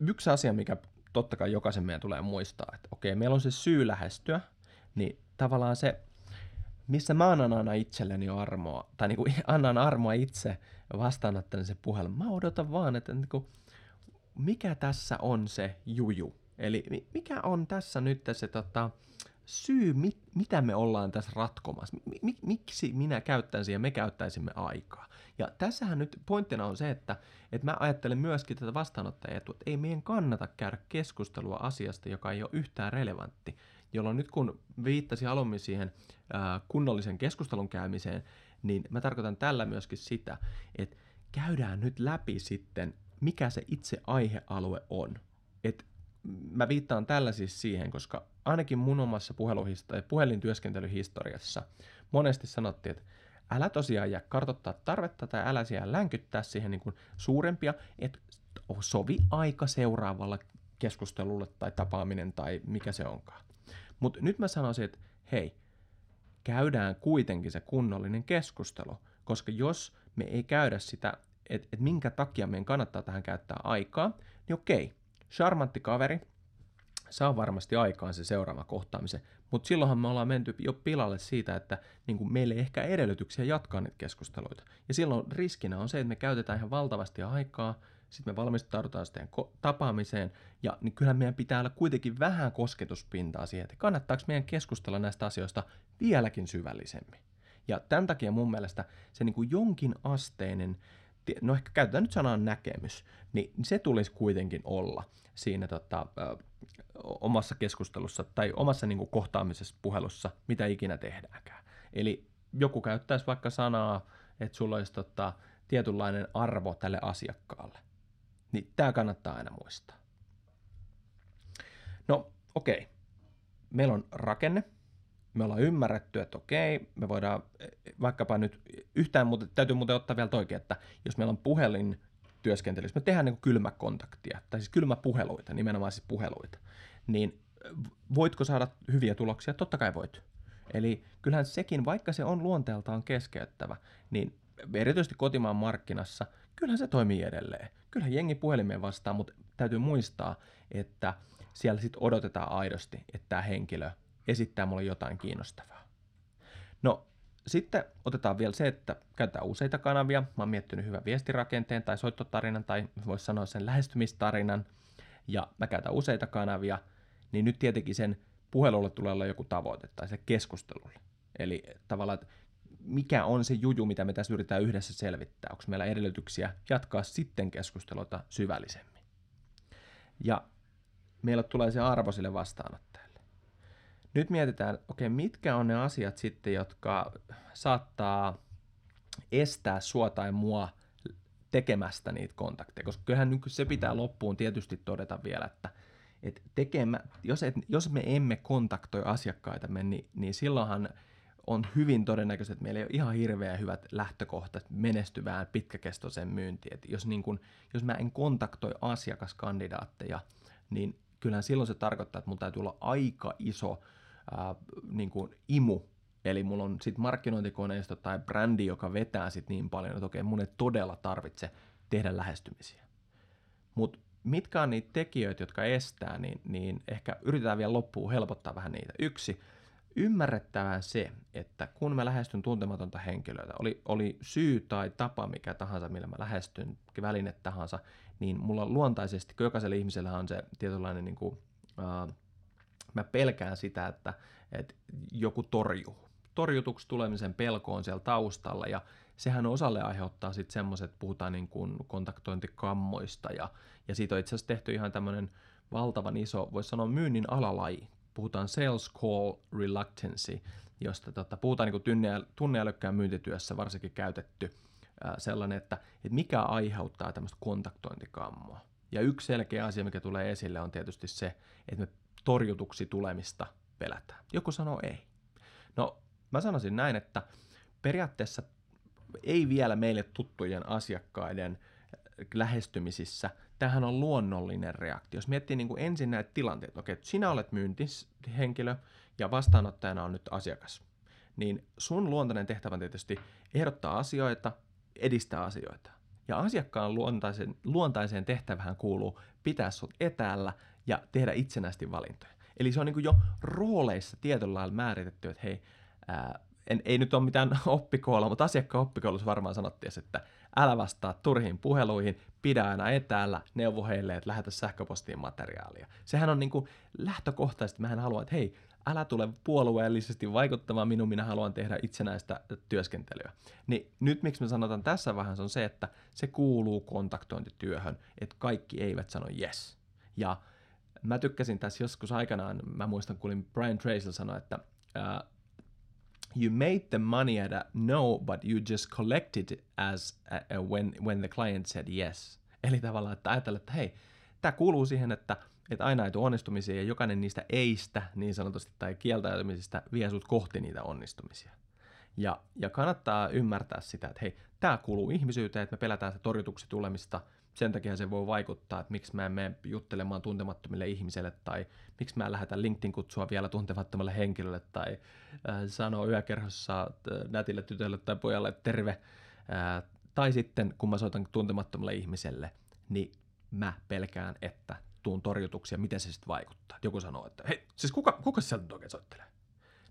yksi asia, mikä totta kai jokaisen meidän tulee muistaa, että okei, meillä on se syy lähestyä, niin tavallaan se, missä mä annan aina itselleni armoa, tai niin kuin annan armoa itse vastaanottelen se puhelun. Mä odotan vaan, että niin kuin, mikä tässä on se juju. Eli mikä on tässä nyt se tota, syy, mit, mitä me ollaan tässä ratkomassa, mi, miksi minä käyttäisin ja me käyttäisimme aikaa. Ja tässähän nyt pointtina on se, että, että mä ajattelen myöskin tätä vastaanottajia, että ei meidän kannata käydä keskustelua asiasta, joka ei ole yhtään relevantti. Jolloin nyt kun viittasi alummin siihen ää, kunnollisen keskustelun käymiseen, niin mä tarkoitan tällä myöskin sitä, että käydään nyt läpi sitten, mikä se itse aihealue on. Et mä viittaan tällä siis siihen, koska ainakin mun omassa puhelintyöskentelyhistoriassa monesti sanottiin, että älä tosiaan jää kartoittaa tarvetta tai älä siellä länkyttää siihen niin kuin suurempia, että sovi aika seuraavalla keskustelulle tai tapaaminen tai mikä se onkaan. Mutta nyt mä sanoisin, että hei, käydään kuitenkin se kunnollinen keskustelu, koska jos me ei käydä sitä, että et minkä takia meidän kannattaa tähän käyttää aikaa, niin okei, charmantti kaveri, saa varmasti aikaan se seuraava kohtaamisen, mutta silloinhan me ollaan menty jo pilalle siitä, että niin kuin meille ei ehkä edellytyksiä jatkaa niitä keskusteluita. Ja silloin riskinä on se, että me käytetään ihan valtavasti aikaa, sitten me valmistaudutaan sitten tapaamiseen, ja niin kyllähän meidän pitää olla kuitenkin vähän kosketuspintaa siihen, että kannattaako meidän keskustella näistä asioista vieläkin syvällisemmin. Ja tämän takia mun mielestä se niin kuin jonkin asteinen no ehkä käytetään nyt sanaa näkemys, niin se tulisi kuitenkin olla siinä tota, ö, omassa keskustelussa tai omassa niin kuin, kohtaamisessa puhelussa, mitä ikinä tehdäänkään. Eli joku käyttäisi vaikka sanaa, että sulla olisi tota, tietynlainen arvo tälle asiakkaalle. Niin tämä kannattaa aina muistaa. No okei, okay. meillä on rakenne, me ollaan ymmärretty, että okei, me voidaan vaikkapa nyt yhtään, mutta täytyy muuten ottaa vielä toikin, että jos meillä on puhelin työskentely, jos me tehdään niin kylmäkontaktia, tai siis kylmäpuheluita, nimenomaan siis puheluita, niin voitko saada hyviä tuloksia? Totta kai voit. Eli kyllähän sekin, vaikka se on luonteeltaan keskeyttävä, niin erityisesti kotimaan markkinassa, kyllähän se toimii edelleen. Kyllähän jengi puhelimeen vastaa, mutta täytyy muistaa, että siellä sitten odotetaan aidosti, että tämä henkilö esittää mulle jotain kiinnostavaa. No, sitten otetaan vielä se, että käytetään useita kanavia. Mä oon miettinyt hyvän viestirakenteen tai soittotarinan tai voisi sanoa sen lähestymistarinan. Ja mä käytän useita kanavia, niin nyt tietenkin sen puhelulle tulee olla joku tavoite tai se keskustelulle. Eli tavallaan, että mikä on se juju, mitä me tässä yritetään yhdessä selvittää. Onko meillä edellytyksiä jatkaa sitten keskustelua syvällisemmin. Ja meillä tulee se arvo sille vastaanottajalle nyt mietitään, okei, okay, mitkä on ne asiat sitten, jotka saattaa estää sua tai mua tekemästä niitä kontakteja, koska kyllähän nyt se pitää loppuun tietysti todeta vielä, että et tekemä, jos, et, jos me emme kontaktoi asiakkaitamme, niin, niin silloinhan on hyvin todennäköistä, että meillä ei ole ihan hirveän hyvät lähtökohtat menestyvään pitkäkestoiseen myyntiin. Et jos, niin kun, jos mä en kontaktoi asiakaskandidaatteja, niin kyllähän silloin se tarkoittaa, että mun täytyy olla aika iso ää, niin kuin imu, eli mulla on sitten markkinointikoneisto tai brändi, joka vetää sit niin paljon, että okei, mun ei todella tarvitse tehdä lähestymisiä. Mutta mitkä on niitä tekijöitä, jotka estää, niin, niin ehkä yritetään vielä loppuun helpottaa vähän niitä. Yksi, ymmärrettävää se, että kun mä lähestyn tuntematonta henkilöitä, oli, oli syy tai tapa mikä tahansa, millä mä lähestyn, väline tahansa, niin mulla luontaisesti, kun jokaisella ihmisellä on se tietynlainen niin kuin, uh, mä pelkään sitä, että, että joku torjuu. Torjutuksi tulemisen pelko on siellä taustalla ja sehän osalle aiheuttaa sitten semmoiset, puhutaan niin kuin kontaktointikammoista ja, ja siitä on itse asiassa tehty ihan tämmöinen valtavan iso, voisi sanoa myynnin alalaji, puhutaan sales call reluctancy, josta tota, puhutaan niin tunneälykkään myyntityössä varsinkin käytetty ää, sellainen, että, että mikä aiheuttaa tämmöistä kontaktointikammoa. Ja yksi selkeä asia, mikä tulee esille, on tietysti se, että me torjutuksi tulemista pelätään. Joku sanoo ei. No, mä sanoisin näin, että periaatteessa ei vielä meille tuttujen asiakkaiden lähestymisissä tähän on luonnollinen reaktio. Jos miettii niin kuin ensin näitä tilanteita, okei, että sinä olet myyntishenkilö ja vastaanottajana on nyt asiakas, niin sun luontainen tehtävä on tietysti ehdottaa asioita, edistää asioita. Ja asiakkaan luontaisen, luontaiseen tehtävähän kuuluu pitää sut etäällä ja tehdä itsenäisesti valintoja. Eli se on niin jo rooleissa tietyllä lailla määritetty, että hei, ää, en, ei nyt ole mitään oppikoulua, mutta asiakkaan oppikoulussa varmaan sanottiin, että älä vastaa turhiin puheluihin, pidä aina etäällä, neuvo heille, että lähetä sähköpostiin materiaalia. Sehän on niin kuin lähtökohtaisesti, mehän haluan, että hei, älä tule puolueellisesti vaikuttamaan minun, minä haluan tehdä itsenäistä työskentelyä. Niin nyt miksi me sanotaan tässä vaiheessa on se, että se kuuluu kontaktointityöhön, että kaikki eivät sano yes. Ja mä tykkäsin tässä joskus aikanaan, mä muistan kuulin Brian Tracy sanoa, että uh, you made the money at a no, but you just collected as a, a when, when the client said yes. Eli tavallaan, että ajatella, että hei, tämä kuuluu siihen, että, että aina ei tule onnistumisia ja jokainen niistä eistä niin sanotusti tai kieltäytymisistä vie sut kohti niitä onnistumisia. Ja, ja kannattaa ymmärtää sitä, että hei, tämä kuuluu ihmisyyteen, että me pelätään sitä torjutuksi tulemista – sen takia se voi vaikuttaa, että miksi mä en mene juttelemaan tuntemattomille ihmisille tai miksi mä en lähetä LinkedIn-kutsua vielä tuntemattomalle henkilölle tai äh, sanoo yökerhossa äh, nätille tytölle tai pojalle terve. Äh, tai sitten kun mä soitan tuntemattomalle ihmiselle, niin mä pelkään, että tuun torjutuksia, miten se sitten vaikuttaa. Joku sanoo, että hei, siis kuka, kuka sieltä nyt oikein soittelee?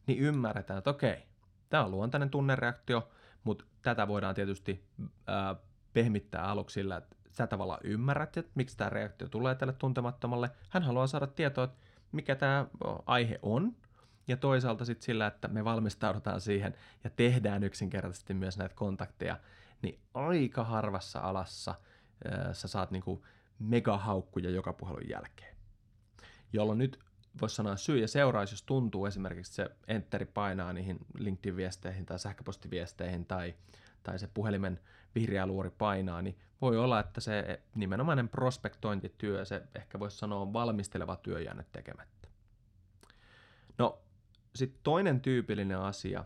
Niin ymmärretään, että okei, tämä on luontainen tunnereaktio, mutta tätä voidaan tietysti äh, pehmittää aluksi sillä, että sä tavallaan ymmärrät, että miksi tämä reaktio tulee tälle tuntemattomalle. Hän haluaa saada tietoa, että mikä tämä aihe on, ja toisaalta sitten sillä, että me valmistaudutaan siihen ja tehdään yksinkertaisesti myös näitä kontakteja, niin aika harvassa alassa sä saat niinku megahaukkuja joka puhelun jälkeen. Jolloin nyt voisi sanoa syy ja seuraus, jos tuntuu esimerkiksi se enteri painaa niihin LinkedIn-viesteihin tai sähköpostiviesteihin tai, tai se puhelimen vihreä luori painaa, niin voi olla, että se nimenomainen prospektointityö, se ehkä voisi sanoa valmisteleva työ jäänyt tekemättä. No, sitten toinen tyypillinen asia,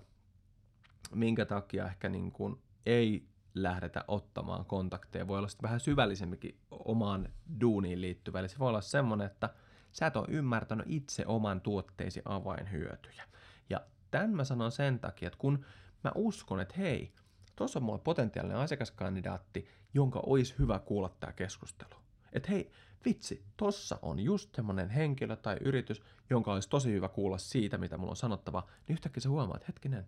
minkä takia ehkä niin kuin ei lähdetä ottamaan kontakteja, voi olla sitten vähän syvällisemminkin omaan duuniin liittyvä. Eli se voi olla semmoinen, että sä et ole ymmärtänyt itse oman tuotteisi avainhyötyjä. Ja tämän mä sanon sen takia, että kun mä uskon, että hei, tuossa on mulla potentiaalinen asiakaskandidaatti, jonka olisi hyvä kuulla tämä keskustelu. Että hei, vitsi, tossa on just semmoinen henkilö tai yritys, jonka olisi tosi hyvä kuulla siitä, mitä mulla on sanottava, niin yhtäkkiä sä huomaat, että hetkinen,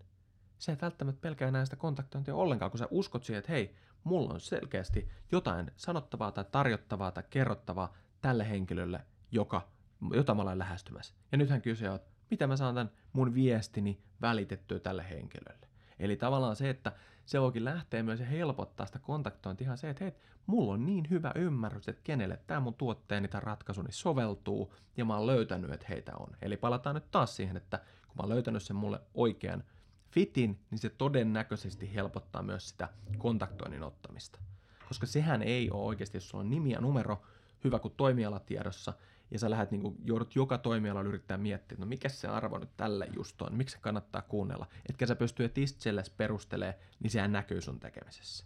se ei välttämättä pelkää näistä kontaktointia ollenkaan, kun sä uskot siihen, että hei, mulla on selkeästi jotain sanottavaa tai tarjottavaa tai kerrottavaa tälle henkilölle, joka, jota mä olen lähestymässä. Ja nythän kyse on, mitä mä saan tämän mun viestini välitettyä tälle henkilölle. Eli tavallaan se, että se voikin lähteä myös ja helpottaa sitä kontaktointia ihan se, että hei, mulla on niin hyvä ymmärrys, että kenelle tämä mun tuotteeni tai ratkaisuni soveltuu, ja mä oon löytänyt, että heitä on. Eli palataan nyt taas siihen, että kun mä oon löytänyt sen mulle oikean fitin, niin se todennäköisesti helpottaa myös sitä kontaktoinnin ottamista. Koska sehän ei ole oikeasti, jos sulla on nimi ja numero, hyvä kuin toimialatiedossa, ja sä lähdet, niin kuin, joudut joka toimialalla yrittää miettiä, no mikä se arvo nyt tälle just on, miksi se kannattaa kuunnella. Etkä sä pysty itsellesi perustelee, niin sehän näkyy sun tekemisessä.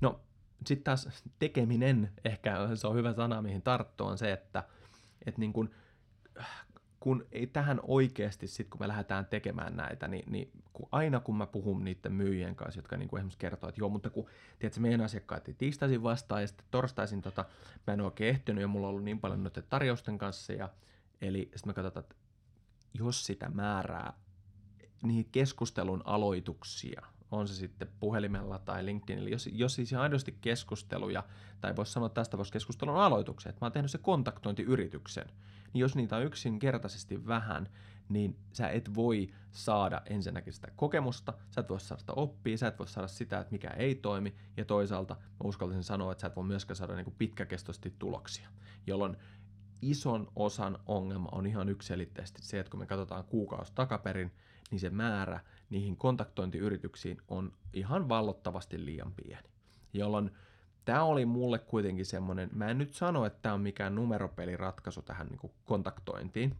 No, sitten taas tekeminen, ehkä se on hyvä sana, mihin tarttua, on se, että, että niin kuin, kun ei tähän oikeasti, sit kun me lähdetään tekemään näitä, niin, niin kun aina kun mä puhun niiden myyjien kanssa, jotka niin kuin esimerkiksi kertoo, että joo, mutta kun tiedätkö, meidän asiakkaat ei tiistaisin vastaan ja sitten torstaisin tota, mä en oikein ehtinyt ja mulla on ollut niin paljon noiden tarjousten kanssa ja eli sitten me katsotaan, että jos sitä määrää niihin keskustelun aloituksia, on se sitten puhelimella tai LinkedInillä, jos, jos siis aidosti keskusteluja, tai voisi sanoa tästä voisi keskustelun aloituksen, että mä oon tehnyt se kontaktointiyrityksen, jos niitä on yksinkertaisesti vähän, niin sä et voi saada ensinnäkin sitä kokemusta, sä et voi saada sitä oppia, sä et voi saada sitä, että mikä ei toimi, ja toisaalta mä uskaltaisin sanoa, että sä et voi myöskään saada niin pitkäkestoisesti tuloksia, jolloin ison osan ongelma on ihan yksilitteisesti se, että kun me katsotaan kuukausi takaperin, niin se määrä niihin kontaktointiyrityksiin on ihan vallottavasti liian pieni. Jolloin tämä oli mulle kuitenkin semmoinen, mä en nyt sano, että tämä on mikään numeropeliratkaisu tähän niin kuin kontaktointiin.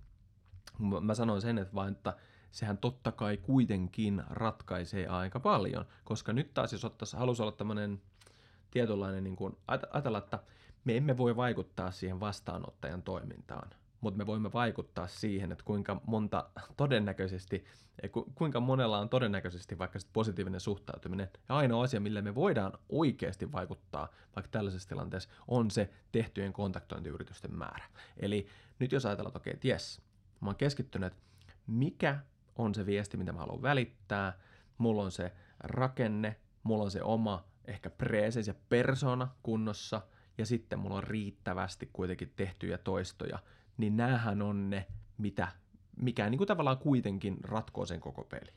Mä sanoin sen, että vain, että sehän totta kai kuitenkin ratkaisee aika paljon, koska nyt taas jos ottaisi, halusi olla tämmöinen tietynlainen, niin kuin, ajatella, että me emme voi vaikuttaa siihen vastaanottajan toimintaan, mutta me voimme vaikuttaa siihen, että kuinka monta todennäköisesti, eh, kuinka monella on todennäköisesti vaikka positiivinen suhtautuminen. Ja ainoa asia, millä me voidaan oikeasti vaikuttaa vaikka tällaisessa tilanteessa, on se tehtyjen kontaktointiyritysten määrä. Eli nyt jos ajatellaan, että okei, okay, yes, mä oon keskittynyt, mikä on se viesti, mitä mä haluan välittää, mulla on se rakenne, mulla on se oma ehkä presens ja persona kunnossa, ja sitten mulla on riittävästi kuitenkin tehtyjä toistoja, niin näähän on ne, mitä, mikä niin kuin tavallaan kuitenkin ratkoo sen koko peli.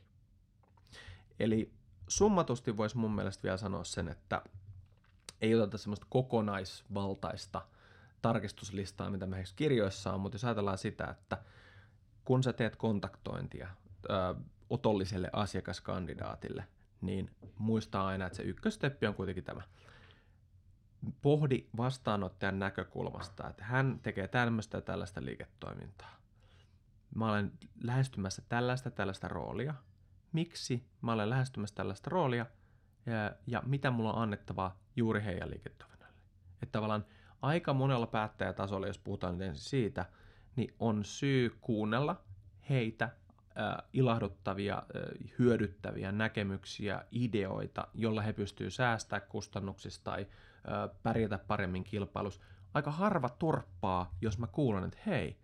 Eli summatusti voisi mun mielestä vielä sanoa sen, että ei oteta semmoista kokonaisvaltaista tarkistuslistaa, mitä me kirjoissa on, mutta jos ajatellaan sitä, että kun sä teet kontaktointia ö, otolliselle asiakaskandidaatille, niin muistaa aina, että se ykkösteppi on kuitenkin tämä. Pohdi vastaanottajan näkökulmasta, että hän tekee tämmöistä tällaista liiketoimintaa. Mä olen lähestymässä tällaista tällaista roolia. Miksi mä olen lähestymässä tällaista roolia ja, ja mitä mulla on annettavaa juuri heidän liiketoiminnalle. Että tavallaan aika monella päättäjätasolla, jos puhutaan nyt ensin siitä, niin on syy kuunnella heitä ilahduttavia, hyödyttäviä näkemyksiä, ideoita, jolla he pystyvät säästämään kustannuksista tai pärjätä paremmin kilpailussa. Aika harva torppaa, jos mä kuulen, että hei,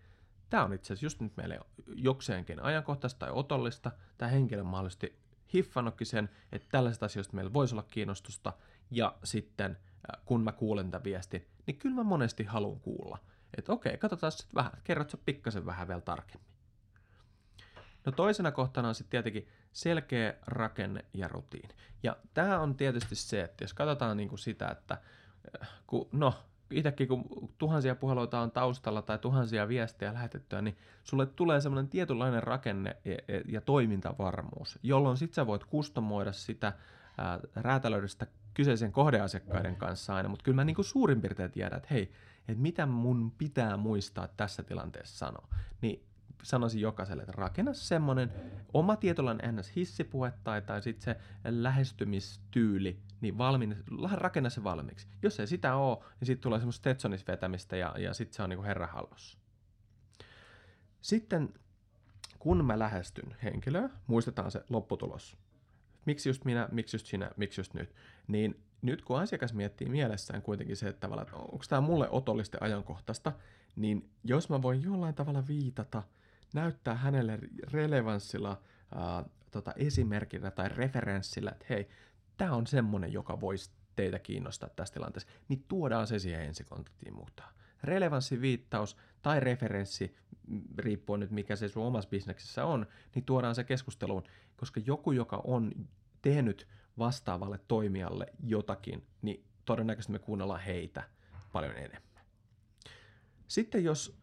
tämä on itse asiassa just nyt meille jokseenkin ajankohtaista tai otollista. Tämä henkilö mahdollisesti hiffannutkin sen, että tällaisista asioista meillä voisi olla kiinnostusta, ja sitten kun mä kuulen tämän viestin, niin kyllä mä monesti haluan kuulla. Että okei, katsotaan sitten vähän, kerrot sä pikkasen vähän vielä tarkemmin. No toisena kohtana on sitten tietenkin selkeä rakenne ja rutiini. Ja tämä on tietysti se, että jos katsotaan niinku sitä, että äh, kun, no, itsekin kun tuhansia puheluita on taustalla tai tuhansia viestejä lähetettyä, niin sulle tulee semmoinen tietynlainen rakenne ja, ja toimintavarmuus, jolloin sit sä voit kustomoida sitä ää, räätälöidä sitä kyseisen kohdeasiakkaiden kanssa aina, mutta kyllä mä niin suurin piirtein tiedän, että hei, että mitä mun pitää muistaa tässä tilanteessa sanoa. Niin sanoisin jokaiselle, että rakenna semmoinen oma tietynlainen ns. hissipuhe tai, tai sitten se lähestymistyyli, niin valmiin, rakenna se valmiiksi. Jos ei sitä ole, niin sitten tulee semmoista Stetsonis vetämistä ja, ja sitten se on niinku herra hallussa. Sitten kun mä lähestyn henkilöä, muistetaan se lopputulos. Miksi just minä, miksi just sinä, miksi just nyt. Niin nyt kun asiakas miettii mielessään kuitenkin se, että, että onko tämä mulle otollisesti ajankohtaista, niin jos mä voin jollain tavalla viitata – näyttää hänelle relevanssilla ää, tota, esimerkillä tai referenssillä, että hei, tämä on semmoinen, joka voisi teitä kiinnostaa tässä tilanteessa, niin tuodaan se siihen ensikontaktiin mukaan. Relevanssiviittaus tai referenssi, riippuen nyt mikä se sun omassa bisneksessä on, niin tuodaan se keskusteluun, koska joku, joka on tehnyt vastaavalle toimijalle jotakin, niin todennäköisesti me kuunnellaan heitä paljon enemmän. Sitten jos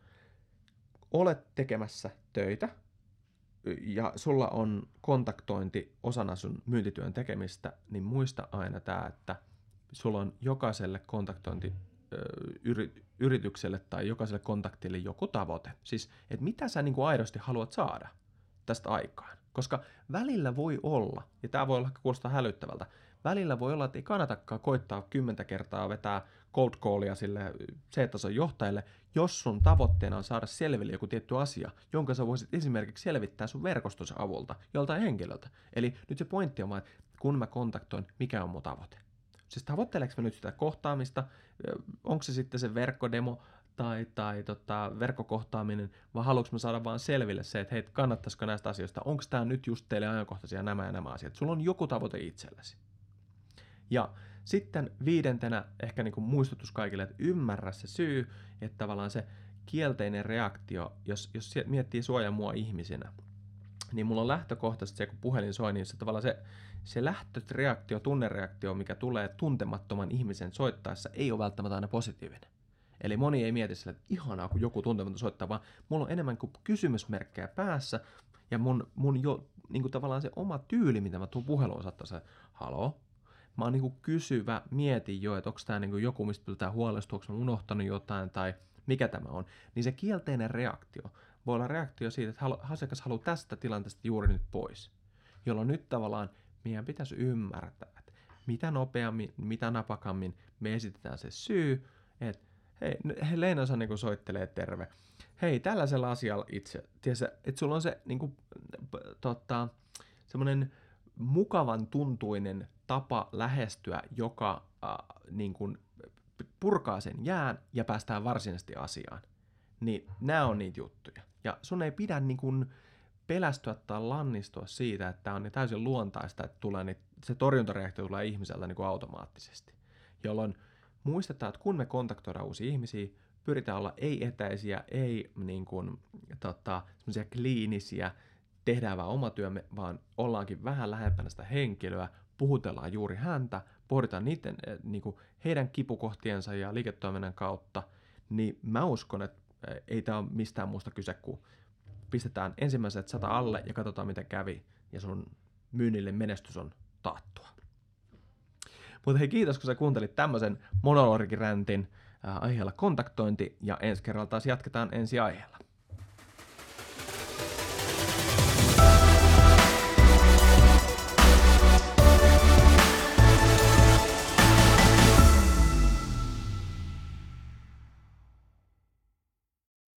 olet tekemässä töitä ja sulla on kontaktointi osana sun myyntityön tekemistä, niin muista aina tämä, että sulla on jokaiselle kontaktointi yritykselle tai jokaiselle kontaktille joku tavoite. Siis, että mitä sä niin kuin aidosti haluat saada tästä aikaan. Koska välillä voi olla, ja tämä voi olla kuulostaa hälyttävältä, välillä voi olla, että ei kannatakaan koittaa kymmentä kertaa vetää cold callia sille C-tason johtajalle, jos sun tavoitteena on saada selville joku tietty asia, jonka sä voisit esimerkiksi selvittää sun verkostonsa avulta joltain henkilöltä. Eli nyt se pointti on vaan, että kun mä kontaktoin, mikä on mun tavoite. Siis tavoitteleeko mä nyt sitä kohtaamista, onko se sitten se verkkodemo tai, tai tota, verkkokohtaaminen, vai haluatko mä saada vaan selville se, että hei, kannattaisiko näistä asioista, onko tämä nyt just teille ajankohtaisia nämä ja nämä asiat. Sulla on joku tavoite itsellesi. Ja sitten viidentenä ehkä niin kuin muistutus kaikille, että ymmärrä se syy, että tavallaan se kielteinen reaktio, jos, jos miettii suojaa mua ihmisenä, niin mulla on lähtökohtaisesti se, kun puhelin soi, niin se tavallaan se, se lähtöreaktio, tunnereaktio, mikä tulee tuntemattoman ihmisen soittaessa, ei ole välttämättä aina positiivinen. Eli moni ei mieti sille, että ihanaa, kun joku tuntematon soittaa, vaan mulla on enemmän kuin kysymysmerkkejä päässä, ja mun, mun jo niin kuin tavallaan se oma tyyli, mitä mä tuun puheluun, saattaa se, halo, mä oon niin kysyvä, mietin jo, että onko tämä niin joku, mistä pitää huolestua, onko mä unohtanut jotain, tai mikä tämä on, niin se kielteinen reaktio voi olla reaktio siitä, että asiakas haluaa tästä tilanteesta juuri nyt pois, jolloin nyt tavallaan meidän pitäisi ymmärtää, että mitä nopeammin, mitä napakammin me esitetään se syy, että hei, Leena niin soittelee terve. Hei, tällaisella asialla itse, tiedätkö, että sulla on se niin kuin, tota, semmoinen mukavan tuntuinen tapa lähestyä, joka äh, niin kuin, purkaa sen jään ja päästään varsinaisesti asiaan. Niin nämä on niitä juttuja. Ja sun ei pidä niin kuin, pelästyä tai lannistua siitä, että on niin täysin luontaista, että tulee niin, se torjuntareaktio tulee ihmiseltä niin kuin automaattisesti. Jolloin muistetaan, että kun me kontaktoidaan uusia ihmisiä, pyritään olla ei-etäisiä, ei niin kuin, tota, kliinisiä, tehdään vaan oma työmme, vaan ollaankin vähän lähempänä sitä henkilöä, puhutellaan juuri häntä, pohditaan niiden, eh, niin kuin heidän kipukohtiensa ja liiketoiminnan kautta, niin mä uskon, että eh, ei tämä ole mistään muusta kyse kuin pistetään ensimmäiset sata alle ja katsotaan miten kävi ja sun myynnille menestys on taattua. Mutta hei kiitos kun sä kuuntelit tämmöisen monologiräntin äh, aiheella kontaktointi ja ensi kerralla taas jatketaan ensi aiheella.